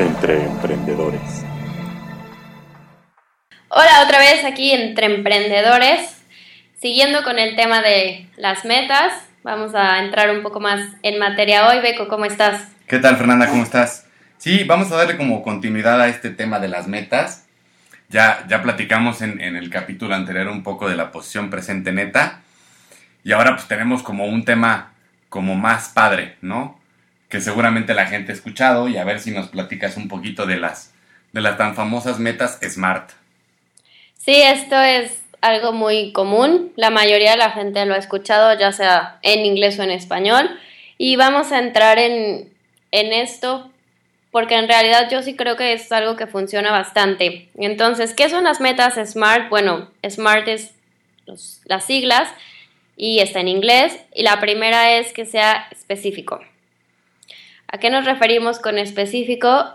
entre emprendedores. Hola otra vez aquí entre emprendedores. Siguiendo con el tema de las metas, vamos a entrar un poco más en materia hoy. Beco, ¿cómo estás? ¿Qué tal, Fernanda? ¿Cómo estás? Sí, vamos a darle como continuidad a este tema de las metas. Ya, ya platicamos en, en el capítulo anterior un poco de la posición presente neta. Y ahora pues tenemos como un tema como más padre, ¿no? Que seguramente la gente ha escuchado y a ver si nos platicas un poquito de las, de las tan famosas metas SMART. Sí, esto es algo muy común. La mayoría de la gente lo ha escuchado, ya sea en inglés o en español. Y vamos a entrar en, en esto porque en realidad yo sí creo que es algo que funciona bastante. Entonces, ¿qué son las metas SMART? Bueno, SMART es las siglas y está en inglés. Y la primera es que sea específico. ¿A qué nos referimos con específico?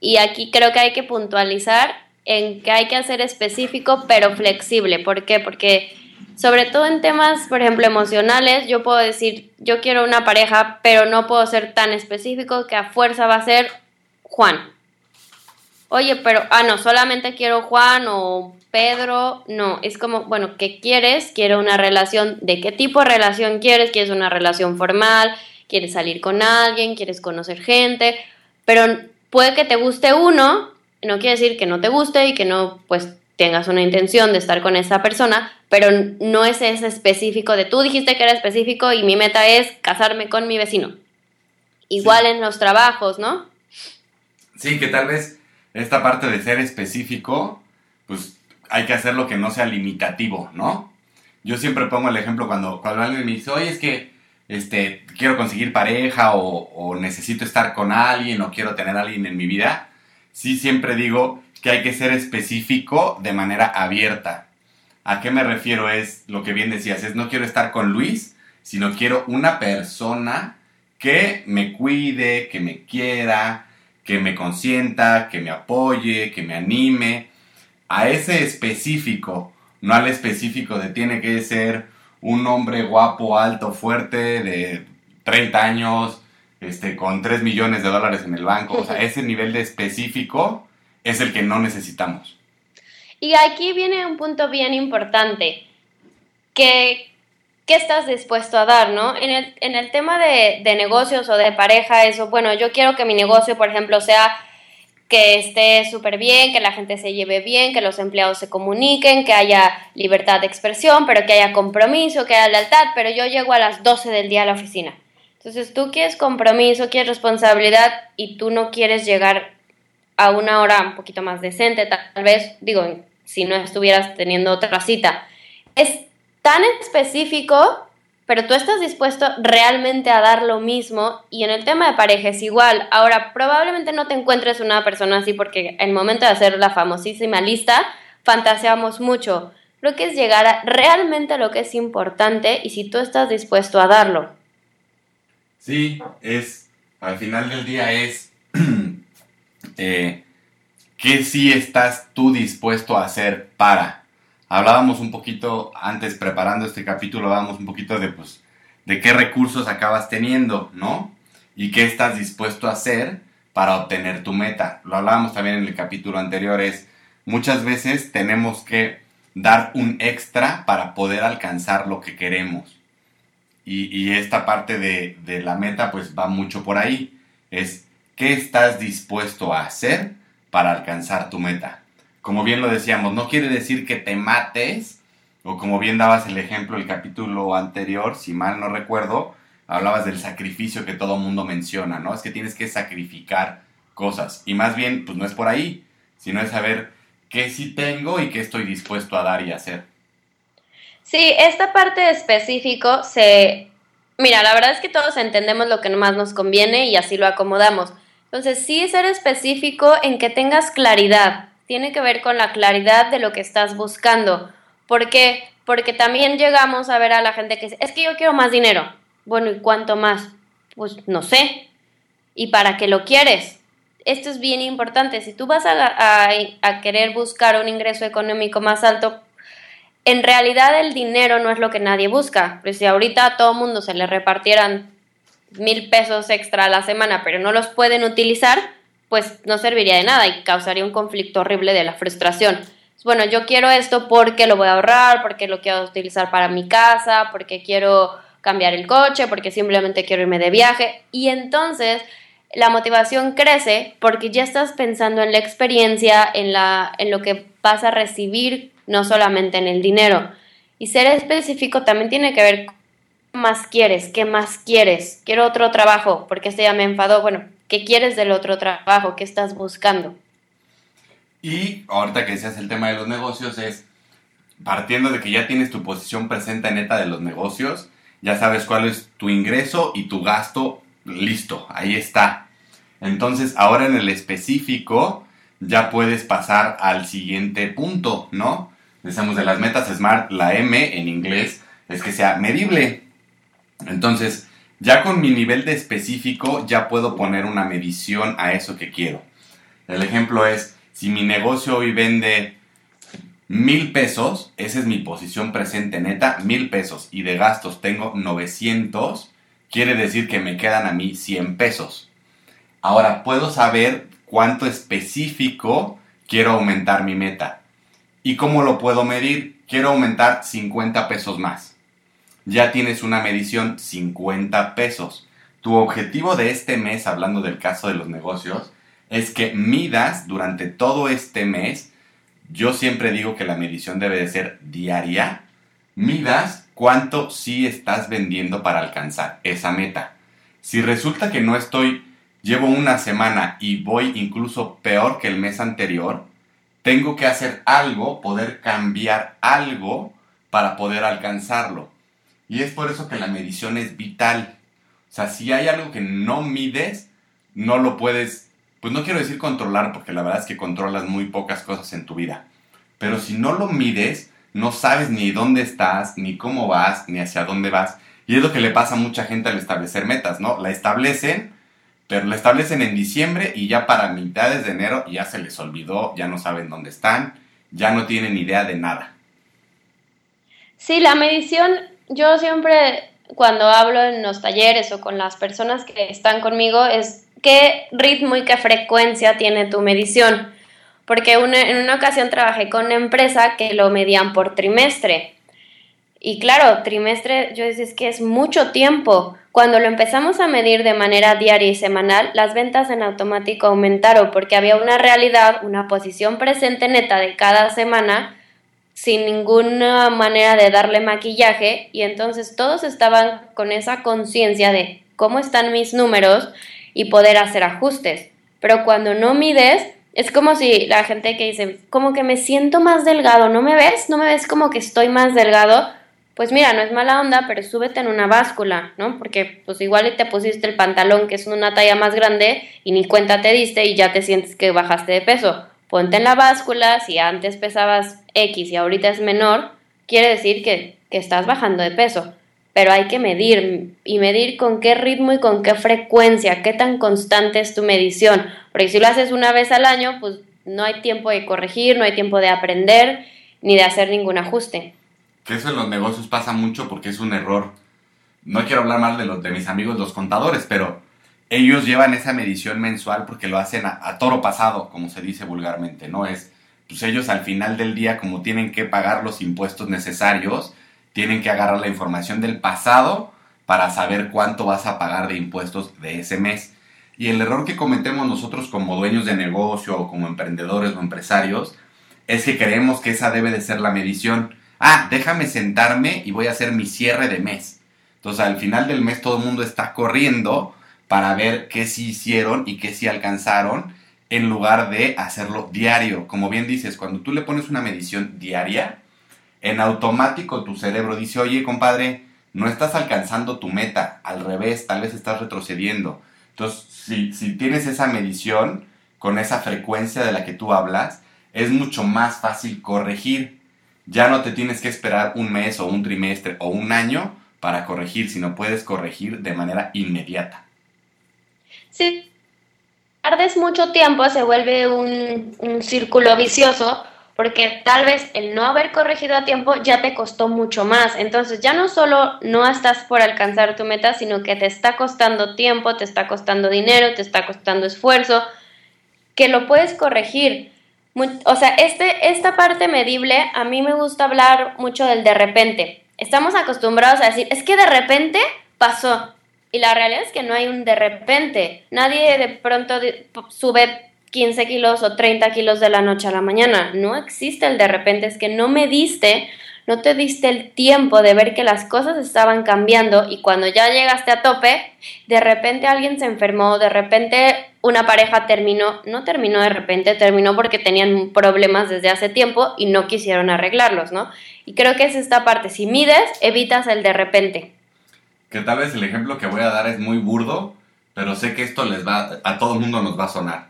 Y aquí creo que hay que puntualizar en que hay que hacer específico pero flexible. ¿Por qué? Porque sobre todo en temas, por ejemplo, emocionales, yo puedo decir, yo quiero una pareja, pero no puedo ser tan específico que a fuerza va a ser Juan. Oye, pero, ah, no, solamente quiero Juan o Pedro. No, es como, bueno, ¿qué quieres? Quiero una relación. ¿De qué tipo de relación quieres? ¿Quieres una relación formal? ¿Quieres salir con alguien? ¿Quieres conocer gente? Pero puede que te guste uno, no quiere decir que no te guste y que no, pues, tengas una intención de estar con esa persona, pero no es ese específico de tú dijiste que era específico y mi meta es casarme con mi vecino. Igual en los trabajos, ¿no? Sí, que tal vez esta parte de ser específico, pues hay que hacerlo que no sea limitativo, ¿no? Yo siempre pongo el ejemplo cuando, cuando alguien me dice, oye, es que este, quiero conseguir pareja o, necesito estar con alguien o quiero tener a alguien en mi vida, sí siempre digo que hay que ser específico de manera abierta. ¿A qué me refiero? Es lo que bien decías, es no quiero estar con Luis, sino quiero una persona que me cuide, que me quiera, que me consienta, que me apoye, que me anime. A ese específico, no al específico de tiene que ser un hombre guapo, alto, fuerte, de 30 años, este, con 3 millones de dólares en el banco. O sea, ese nivel de específico es el que no necesitamos. Y aquí viene un punto bien importante, que ¿qué estás dispuesto a dar, no? En el, en el tema de, de, negocios o de pareja, eso, bueno, yo quiero que mi negocio, por ejemplo, sea que esté súper bien, que la gente se lleve bien, que los empleados se comuniquen, que haya libertad de expresión, pero que haya compromiso, que haya lealtad, pero yo llego a las 12 del día a la oficina. Entonces tú quieres compromiso, quieres responsabilidad y tú no quieres llegar a una hora un poquito más decente, tal vez, digo, si no estuvieras teniendo otra cita. Es tan específico, pero tú estás dispuesto realmente a dar lo mismo y en el tema de pareja es igual. Ahora, probablemente no te encuentres una persona así porque en el momento de hacer la famosísima lista, fantaseamos mucho. Lo que es llegar a realmente a lo que es importante y si tú estás dispuesto a darlo. Sí, es, al final del día es, eh, ¿qué sí estás tú dispuesto a hacer para? Hablábamos un poquito antes preparando este capítulo, hablábamos un poquito de pues de qué recursos acabas teniendo, ¿no? Y qué estás dispuesto a hacer para obtener tu meta. Lo hablábamos también en el capítulo anterior, es muchas veces tenemos que dar un extra para poder alcanzar lo que queremos. Y, y esta parte de, de la meta pues va mucho por ahí. Es qué estás dispuesto a hacer para alcanzar tu meta como bien lo decíamos, no quiere decir que te mates, o como bien dabas el ejemplo el capítulo anterior, si mal no recuerdo, hablabas del sacrificio que todo mundo menciona, ¿no? Es que tienes que sacrificar cosas. Y más bien, pues no es por ahí, sino es saber qué sí tengo y qué estoy dispuesto a dar y hacer. Sí, esta parte específico se... Mira, la verdad es que todos entendemos lo que más nos conviene y así lo acomodamos. Entonces, sí ser específico en que tengas claridad tiene que ver con la claridad de lo que estás buscando. ¿Por qué? Porque también llegamos a ver a la gente que dice, es que yo quiero más dinero. Bueno, ¿y cuánto más? Pues no sé. ¿Y para qué lo quieres? Esto es bien importante. Si tú vas a, a, querer buscar un ingreso económico más alto, en realidad el dinero no es lo que nadie busca. Pues si ahorita a todo mundo se le repartieran mil pesos extra a la semana, pero no los pueden utilizar, pues no serviría de nada y causaría un conflicto horrible de la frustración. Bueno, yo quiero esto porque lo voy a ahorrar, porque lo quiero utilizar para mi casa, porque quiero cambiar el coche, porque simplemente quiero irme de viaje. Y entonces la motivación crece porque ya estás pensando en la experiencia, en, la, en lo que vas a recibir, no solamente en el dinero. Y ser específico también tiene que ver con más quieres, qué más quieres. Quiero otro trabajo, porque este ya me enfadó. Bueno, ¿qué quieres del otro trabajo? ¿Qué estás buscando? Y ahorita que decías el tema de los negocios es, partiendo de que ya tienes tu posición presente neta de los negocios, ya sabes cuál es tu ingreso y tu gasto, listo, ahí está. Entonces, ahora en el específico, ya puedes pasar al siguiente punto, ¿no? Decimos de las metas SMART, la M en inglés es que sea medible. Entonces, ya con mi nivel de específico, ya puedo poner una medición a eso que quiero. El ejemplo es, si mi negocio hoy vende mil pesos, esa es mi posición presente neta, mil pesos, y de gastos tengo 900, quiere decir que me quedan a mí 100 pesos. Ahora, puedo saber cuánto específico quiero aumentar mi meta. ¿Y cómo lo puedo medir? Quiero aumentar 50 pesos más. Ya tienes una medición 50 pesos. Tu objetivo de este mes, hablando del caso de los negocios, es que midas durante todo este mes, yo siempre digo que la medición debe de ser diaria, midas cuánto sí estás vendiendo para alcanzar esa meta. Si resulta que no estoy, llevo una semana y voy incluso peor que el mes anterior, tengo que hacer algo, poder cambiar algo para poder alcanzarlo. Y es por eso que la medición es vital. O sea, si hay algo que no mides, no lo puedes, pues no quiero decir controlar, porque la verdad es que controlas muy pocas cosas en tu vida. Pero si no lo mides, no sabes ni dónde estás, ni cómo vas, ni hacia dónde vas. Y es lo que le pasa a mucha gente al establecer metas, ¿no? La establecen, pero lo establecen en diciembre y ya para mitades de enero ya se les olvidó, ya no saben dónde están, ya no tienen idea de nada. Sí, la medición, yo siempre cuando hablo en los talleres o con las personas que están conmigo es qué ritmo y qué frecuencia tiene tu medición. Porque en una ocasión trabajé con una empresa que lo medían por trimestre. Y claro, trimestre, yo decía, que es mucho tiempo. Cuando lo empezamos a medir de manera diaria y semanal, las ventas en automático aumentaron porque había una realidad, una posición presente neta de cada semana sin ninguna manera de darle maquillaje y entonces todos estaban con esa conciencia de cómo están mis números y poder hacer ajustes. Pero cuando no mides, es como si la gente que dice, como que me siento más delgado, ¿no me ves? ¿No me ves como que estoy más delgado? pues mira, no es mala onda, pero súbete en una báscula, ¿no? Porque pues igual te pusiste el pantalón que es una talla más grande y ni cuenta te diste y ya te sientes que bajaste de peso. Ponte en la báscula, si antes pesabas X y ahorita es menor, quiere decir que, que estás bajando de peso. Pero hay que medir y medir con qué ritmo y con qué frecuencia, qué tan constante es tu medición. Porque si lo haces una vez al año, pues no hay tiempo de corregir, no hay tiempo de aprender ni de hacer ningún ajuste que eso en los negocios pasa mucho porque es un error. No quiero hablar mal de, los, de mis amigos los contadores, pero ellos llevan esa medición mensual porque lo hacen a, toro pasado, como se dice vulgarmente, ¿no? Es, pues ellos al final del día, como tienen que pagar los impuestos necesarios, tienen que agarrar la información del pasado para saber cuánto vas a pagar de impuestos de ese mes. Y el error que cometemos nosotros como dueños de negocio o como emprendedores o empresarios es que creemos que esa debe de ser la medición ah, déjame sentarme y voy a hacer mi cierre de mes. Entonces al final del mes todo el mundo está corriendo para ver qué sí hicieron y qué sí alcanzaron en lugar de hacerlo diario. Como bien dices, cuando tú le pones una medición diaria, en automático tu cerebro dice, oye compadre, no estás alcanzando tu meta, al revés, tal vez estás retrocediendo. Entonces, si, tienes esa medición con esa frecuencia de la que tú hablas, es mucho más fácil corregir ya no te tienes que esperar un mes o un trimestre o un año para corregir, sino puedes corregir de manera inmediata. Sí, tardes mucho tiempo se vuelve un, un, círculo vicioso porque tal vez el no haber corregido a tiempo ya te costó mucho más. Entonces ya no solo no estás por alcanzar tu meta, sino que te está costando tiempo, te está costando dinero, te está costando esfuerzo. que lo puedes corregir. O sea, este, esta parte medible, a mí me gusta hablar mucho del de repente. Estamos acostumbrados a decir, es que de repente pasó. Y la realidad es que no hay un de repente. Nadie de pronto sube 15 kilos o 30 kilos de la noche a la mañana. No existe el de repente, es que no me diste, no te diste el tiempo de ver que las cosas estaban cambiando y cuando ya llegaste a tope, de repente alguien se enfermó, de repente una pareja terminó, no terminó de repente, terminó porque tenían problemas desde hace tiempo y no quisieron arreglarlos, ¿no? Y creo que es esta parte, si mides, evitas el de repente. Que tal vez el ejemplo que voy a dar es muy burdo, pero sé que esto les va, a todo el mundo nos va a sonar.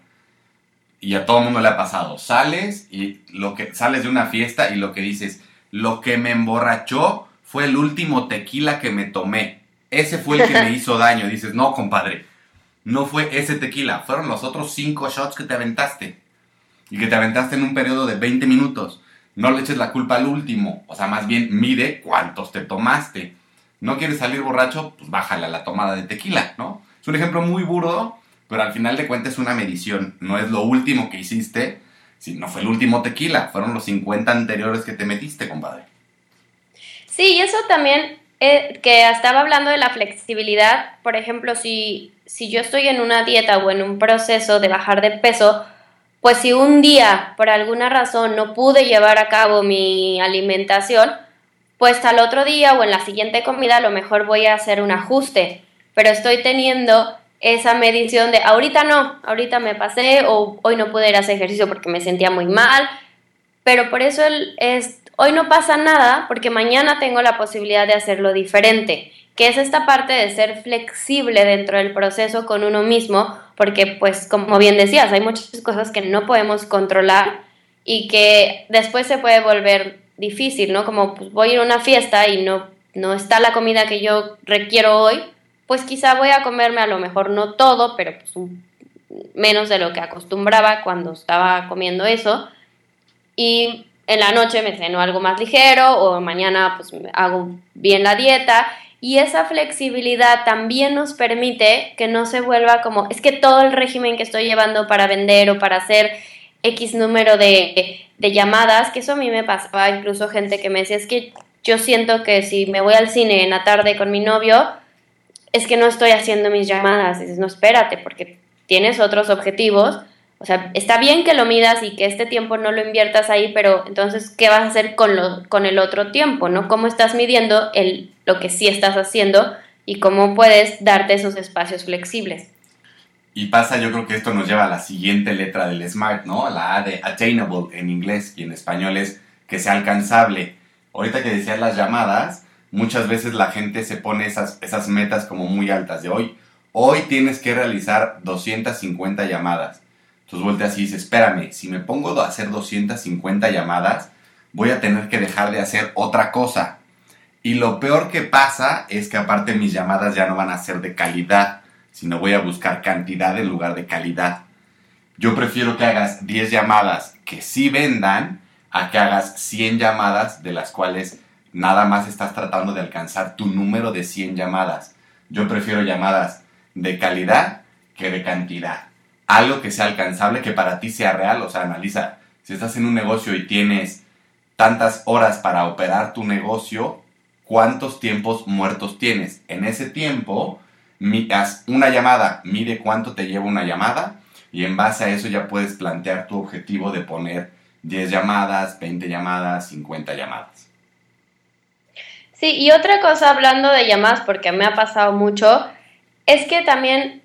Y a todo el mundo le ha pasado. Sales y lo que sales de una fiesta y lo que dices, lo que me emborrachó fue el último tequila que me tomé. Ese fue el que me hizo daño. Dices, no, compadre, no fue ese tequila, fueron los otros cinco shots que te aventaste. Y que te aventaste en un periodo de 20 minutos. No le eches la culpa al último. O sea, más bien mide cuántos te tomaste. No quieres salir borracho, pues bájale a la tomada de tequila, ¿no? Es un ejemplo muy burdo, pero al final de cuentas es una medición. No es lo último que hiciste, no fue el último tequila, fueron los 50 anteriores que te metiste, compadre. Sí, y eso también, eh, que estaba hablando de la flexibilidad, por ejemplo, si, si yo estoy en una dieta o en un proceso de bajar de peso, pues si un día por alguna razón no pude llevar a cabo mi alimentación, pues al otro día o en la siguiente comida a lo mejor voy a hacer un ajuste, pero estoy teniendo esa medición de ahorita no, ahorita me pasé o hoy no pude ir a hacer ejercicio porque me sentía muy mal, pero por eso es, hoy no pasa nada porque mañana tengo la posibilidad de hacerlo diferente, que es esta parte de ser flexible dentro del proceso con uno mismo, porque pues como bien decías, hay muchas cosas que no podemos controlar y que después se puede volver difícil, ¿no? Como pues, voy a ir a una fiesta y no, no está la comida que yo requiero hoy, pues quizá voy a comerme a lo mejor no todo, pero pues menos de lo que acostumbraba cuando estaba comiendo eso. Y en la noche me ceno algo más ligero o mañana pues hago bien la dieta. Y esa flexibilidad también nos permite que no se vuelva como, es que todo el régimen que estoy llevando para vender o para hacer X número de, de llamadas, que eso a mí me pasaba, incluso gente que me decía, es que yo siento que si me voy al cine en la tarde con mi novio, es que no estoy haciendo mis llamadas. Dices, no, espérate, porque tienes otros objetivos. O sea, está bien que lo midas y que este tiempo no lo inviertas ahí, pero entonces, ¿qué vas a hacer con, lo, con el otro tiempo? ¿no? ¿Cómo estás midiendo el, lo que sí estás haciendo y cómo puedes darte esos espacios flexibles? Y pasa, yo creo que esto nos lleva a la siguiente letra del SMART, ¿no? La A de attainable en inglés y en español es que sea alcanzable. Ahorita que decías las llamadas, muchas veces la gente se pone esas, esas metas como muy altas de hoy. Hoy tienes que realizar 250 llamadas. Entonces volteas y dices, espérame, si me pongo a hacer 250 llamadas, voy a tener que dejar de hacer otra cosa. Y lo peor que pasa es que aparte mis llamadas ya no van a ser de calidad, sino voy a buscar cantidad en lugar de calidad. Yo prefiero que hagas 10 llamadas que sí vendan a que hagas 100 llamadas de las cuales nada más estás tratando de alcanzar tu número de 100 llamadas. Yo prefiero llamadas de calidad que de cantidad. Algo que sea alcanzable, que para ti sea real. O sea, analiza, si estás en un negocio y tienes tantas horas para operar tu negocio, ¿cuántos tiempos muertos tienes? En ese tiempo, haz una llamada, mide cuánto te lleva una llamada y en base a eso ya puedes plantear tu objetivo de poner 10 llamadas, 20 llamadas, 50 llamadas. Sí, y otra cosa hablando de llamadas, porque me ha pasado mucho, es que también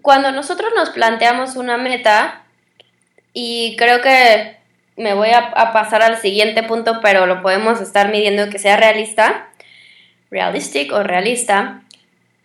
cuando nosotros nos planteamos una meta, y creo que me voy a, pasar al siguiente punto, pero lo podemos estar midiendo que sea realista, realistic o realista,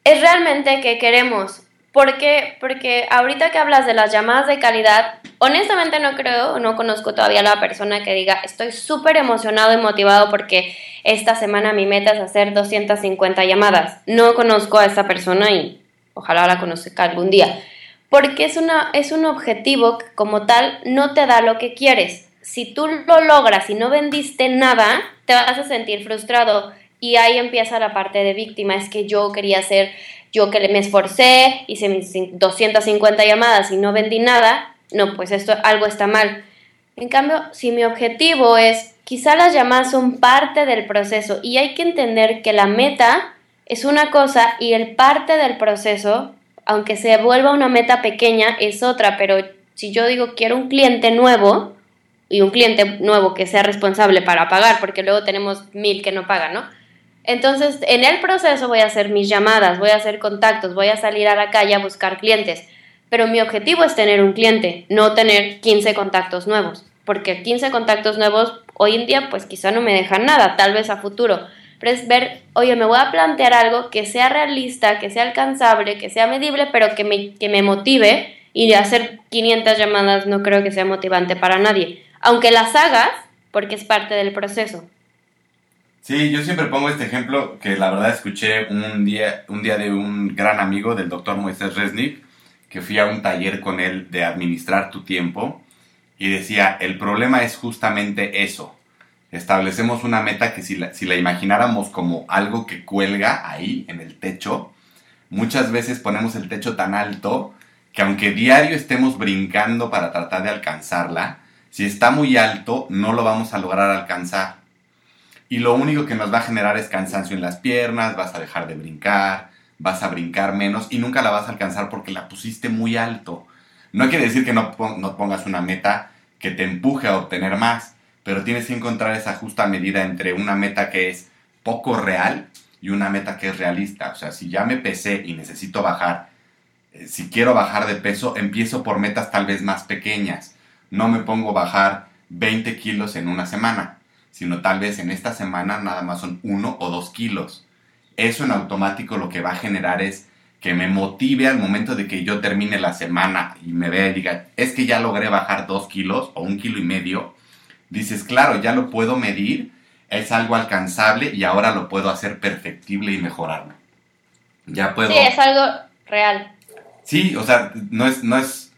es realmente que queremos ¿Por qué? Porque ahorita que hablas de las llamadas de calidad, honestamente no creo, no conozco todavía a la persona que diga, estoy súper emocionado y motivado porque esta semana mi meta es hacer 250 llamadas. No conozco a esa persona y ojalá la conozca algún día. Porque es, una, es un objetivo que como tal no te da lo que quieres. Si tú lo logras y no vendiste nada, te vas a sentir frustrado. Y ahí empieza la parte de víctima. Es que yo quería ser yo que me esforcé, hice mis 250 llamadas y no vendí nada, no, pues esto algo está mal. En cambio, si mi objetivo es, quizá las llamadas son parte del proceso y hay que entender que la meta es una cosa y el parte del proceso, aunque se vuelva una meta pequeña, es otra, pero si yo digo quiero un cliente nuevo y un cliente nuevo que sea responsable para pagar, porque luego tenemos mil que no pagan, ¿no? Entonces, en el proceso voy a hacer mis llamadas, voy a hacer contactos, voy a salir a la calle a buscar clientes. Pero mi objetivo es tener un cliente, no tener 15 contactos nuevos. Porque 15 contactos nuevos hoy en día, pues quizá no me dejan nada, tal vez a futuro. Pero es ver, oye, me voy a plantear algo que sea realista, que sea alcanzable, que sea medible, pero que me, que me motive. Y hacer 500 llamadas no creo que sea motivante para nadie. Aunque las hagas, porque es parte del proceso. Sí, yo siempre pongo este ejemplo que la verdad escuché un día, un día de un gran amigo del doctor Moisés Resnick, que fui a un taller con él de administrar tu tiempo y decía, el problema es justamente eso. Establecemos una meta que si la, si la imagináramos como algo que cuelga ahí en el techo, muchas veces ponemos el techo tan alto que aunque diario estemos brincando para tratar de alcanzarla, si está muy alto no lo vamos a lograr alcanzar. Y lo único que nos va a generar es cansancio en las piernas, vas a dejar de brincar, vas a brincar menos y nunca la vas a alcanzar porque la pusiste muy alto. No quiere decir que no, pongas una meta que te empuje a obtener más, pero tienes que encontrar esa justa medida entre una meta que es poco real y una meta que es realista. O sea, si ya me pesé y necesito bajar, eh, si quiero bajar de peso, empiezo por metas tal vez más pequeñas. No me pongo a bajar 20 kilos en una semana, sino tal vez en esta semana nada más son 1 o 2 kilos eso en automático lo que va a generar es que me motive al momento de que yo termine la semana y me vea y diga, es que ya logré bajar dos kilos o un kilo y medio, dices, claro, ya lo puedo medir, es algo alcanzable y ahora lo puedo hacer perfectible y mejorarlo. Ya puedo... Sí, es algo real. Sí, o sea, no es, no es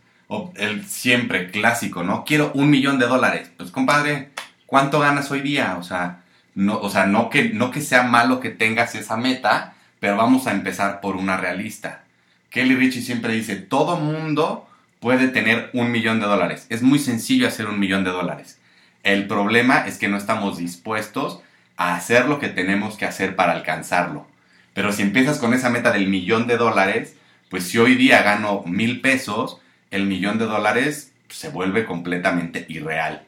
el siempre clásico, ¿no? Quiero un millón de dólares. Pues compadre, ¿cuánto ganas hoy día? O sea, no, o sea, no que, no que sea malo que tengas esa meta, pero vamos a empezar por una realista. Kelly Richie siempre dice, todo mundo puede tener un millón de dólares. Es muy sencillo hacer un millón de dólares. El problema es que no estamos dispuestos a hacer lo que tenemos que hacer para alcanzarlo. Pero si empiezas con esa meta del millón de dólares, pues si hoy día gano mil pesos, el millón de dólares se vuelve completamente irreal.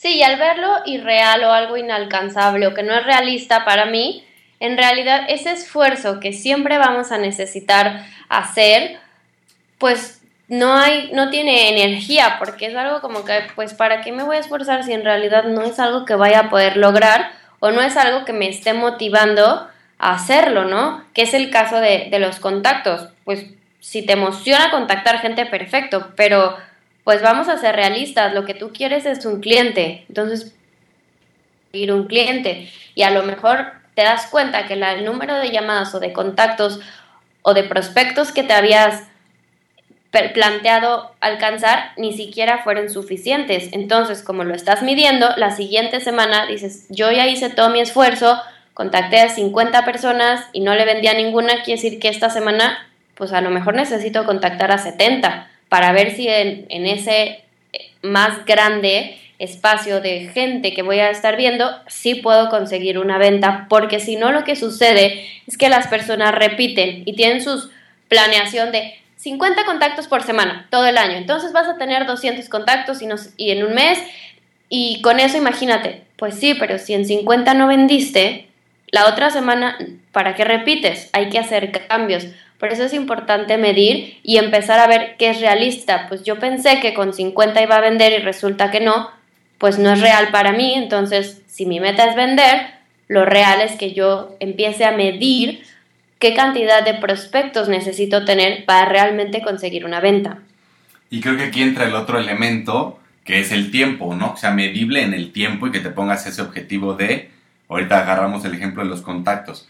Sí, y al verlo irreal o algo inalcanzable o que no es realista para mí, en realidad ese esfuerzo que siempre vamos a necesitar hacer, pues no hay, no tiene energía, porque es algo como que, pues, ¿para qué me voy a esforzar si en realidad no es algo que vaya a poder lograr o no es algo que me esté motivando a hacerlo, ¿no? Que es el caso de, de los contactos. Pues si te emociona contactar gente, perfecto, pero pues vamos a ser realistas, lo que tú quieres es un cliente, entonces ir un cliente y a lo mejor te das cuenta que el número de llamadas o de contactos o de prospectos que te habías planteado alcanzar ni siquiera fueron suficientes. Entonces, como lo estás midiendo, la siguiente semana dices, yo ya hice todo mi esfuerzo, contacté a 50 personas y no le vendí a ninguna, quiere decir que esta semana, pues a lo mejor necesito contactar a 70 para ver si en, ese eh, más grande espacio de gente que voy a estar viendo, sí puedo conseguir una venta, porque si no lo que sucede es que las personas repiten y tienen su planeación de 50 contactos por semana, todo el año. Entonces vas a tener 200 contactos y, y en un mes, y con eso imagínate, pues sí, pero si en 50 no vendiste, la otra semana, ¿para qué repites? Hay que hacer cambios. Por eso es importante medir y empezar a ver qué es realista. Pues yo pensé que con 50 iba a vender y resulta que no, pues no es real para mí. Entonces, si mi meta es vender, lo real es que yo empiece a medir qué cantidad de prospectos necesito tener para realmente conseguir una venta. Y creo que aquí entra el otro elemento, que es el tiempo, ¿no? O sea, medible en el tiempo y que te pongas ese objetivo de, ahorita agarramos el ejemplo de los contactos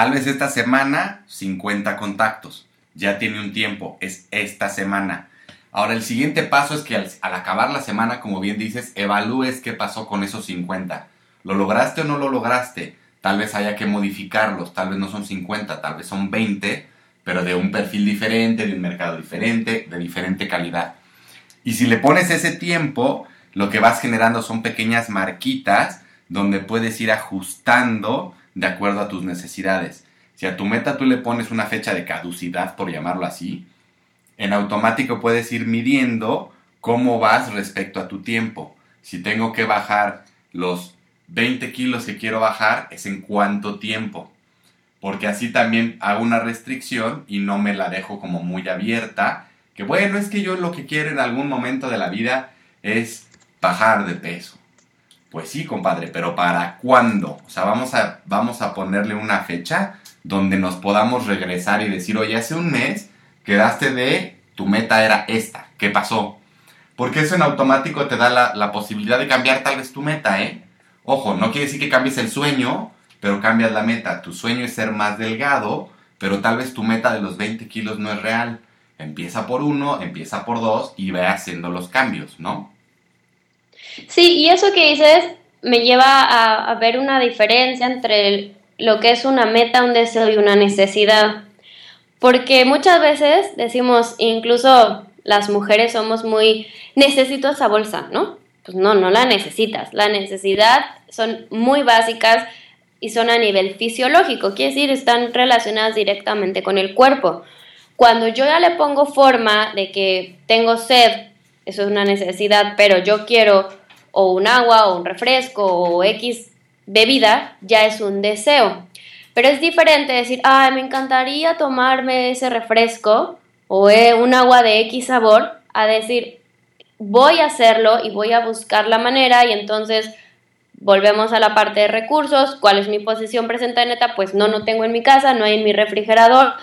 Tal vez esta semana 50 contactos. Ya tiene un tiempo, es esta semana. Ahora el siguiente paso es que al, acabar la semana, como bien dices, evalúes qué pasó con esos 50. ¿Lo lograste o no lo lograste? Tal vez haya que modificarlos, tal vez no son 50, tal vez son 20, pero de un perfil diferente, de un mercado diferente, de diferente calidad. Y si le pones ese tiempo, lo que vas generando son pequeñas marquitas donde puedes ir ajustando de acuerdo a tus necesidades. Si a tu meta tú le pones una fecha de caducidad, por llamarlo así, en automático puedes ir midiendo cómo vas respecto a tu tiempo. Si tengo que bajar los 20 kilos que quiero bajar, es en cuánto tiempo. Porque así también hago una restricción y no me la dejo como muy abierta. Que bueno, es que yo lo que quiero en algún momento de la vida es bajar de peso. Pues sí, compadre, pero ¿para cuándo? O sea, vamos a, vamos a ponerle una fecha donde nos podamos regresar y decir, oye, hace un mes quedaste de, tu meta era esta, ¿qué pasó? Porque eso en automático te da la, posibilidad de cambiar tal vez tu meta, ¿eh? Ojo, no quiere decir que cambies el sueño, pero cambias la meta. Tu sueño es ser más delgado, pero tal vez tu meta de los 20 kilos no es real. Empieza por uno, empieza por dos y ve haciendo los cambios, ¿no? Sí, y eso que dices me lleva a, ver una diferencia entre lo que es una meta, un deseo y una necesidad. Porque muchas veces decimos, incluso las mujeres somos muy, necesito esa bolsa, ¿no? Pues no, no la necesitas. La necesidad son muy básicas y son a nivel fisiológico, quiere decir, están relacionadas directamente con el cuerpo. Cuando yo ya le pongo forma de que tengo sed, eso es una necesidad, pero yo quiero o un agua o un refresco o X bebida, ya es un deseo. Pero es diferente decir, ay, me encantaría tomarme ese refresco o eh, un agua de X sabor, a decir, voy a hacerlo y voy a buscar la manera y entonces volvemos a la parte de recursos, ¿cuál es mi posición presente neta? Pues no, no tengo en mi casa, no hay en mi refrigerador,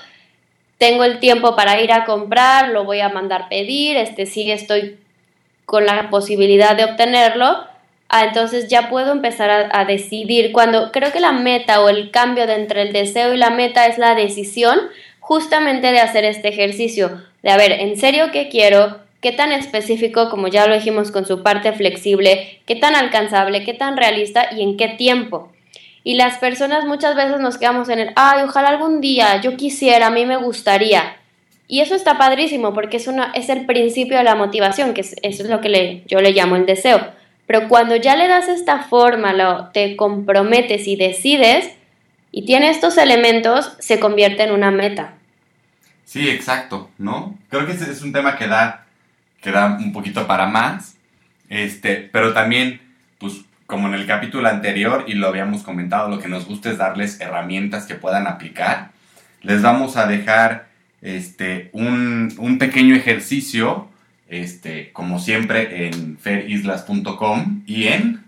tengo el tiempo para ir a comprar, lo voy a mandar pedir, este sí estoy con la posibilidad de obtenerlo, ah, entonces ya puedo empezar a, decidir. Cuando creo que la meta o el cambio entre el deseo y la meta es la decisión justamente de hacer este ejercicio, de a ver, ¿en serio qué quiero? ¿Qué tan específico, como ya lo dijimos con su parte flexible? ¿Qué tan alcanzable? ¿Qué tan realista? ¿Y en qué tiempo? Y las personas muchas veces nos quedamos en el, ay, ojalá algún día, yo quisiera, a mí me gustaría. Y eso está padrísimo porque es, una, es el principio de la motivación, que es, eso es lo que le, yo le llamo el deseo. Pero cuando ya le das esta forma, lo, te comprometes y decides y tiene estos elementos, se convierte en una meta. Sí, exacto, ¿no? Creo que ese es un tema que da, que da un poquito para más, este, pero también, pues como en el capítulo anterior y lo habíamos comentado, lo que nos gusta es darles herramientas que puedan aplicar. Les vamos a dejar este, un, un pequeño ejercicio, este, como siempre, en ferislas.com y en...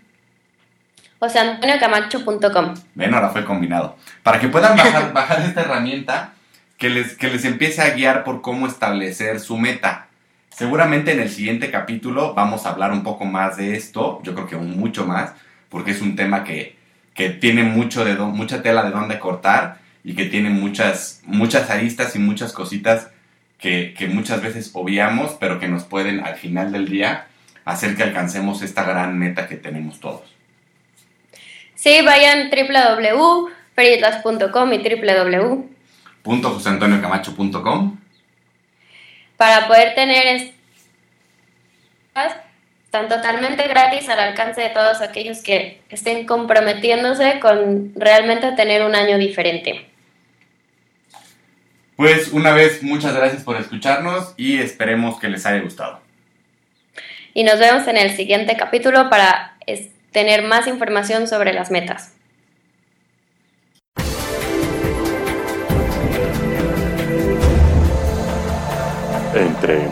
joseantoniocamacho.com. Ven, ahora fue combinado. Para que puedan bajar, bajar esta herramienta que les, que les empiece a guiar por cómo establecer su meta. Seguramente en el siguiente capítulo vamos a hablar un poco más de esto, yo creo que mucho más, porque es un tema que, que tiene mucho de mucha tela de dónde cortar y que tiene muchas, muchas aristas y muchas cositas que, que, muchas veces obviamos, pero que nos pueden al final del día hacer que alcancemos esta gran meta que tenemos todos. Sí, vayan www.feritlas.com y www.joseantoniocamacho.com para poder tener están totalmente gratis al alcance de todos aquellos que estén comprometiéndose con realmente tener un año diferente. Pues una vez, muchas gracias por escucharnos y esperemos que les haya gustado. Y nos vemos en el siguiente capítulo para tener más información sobre las metas. Entre.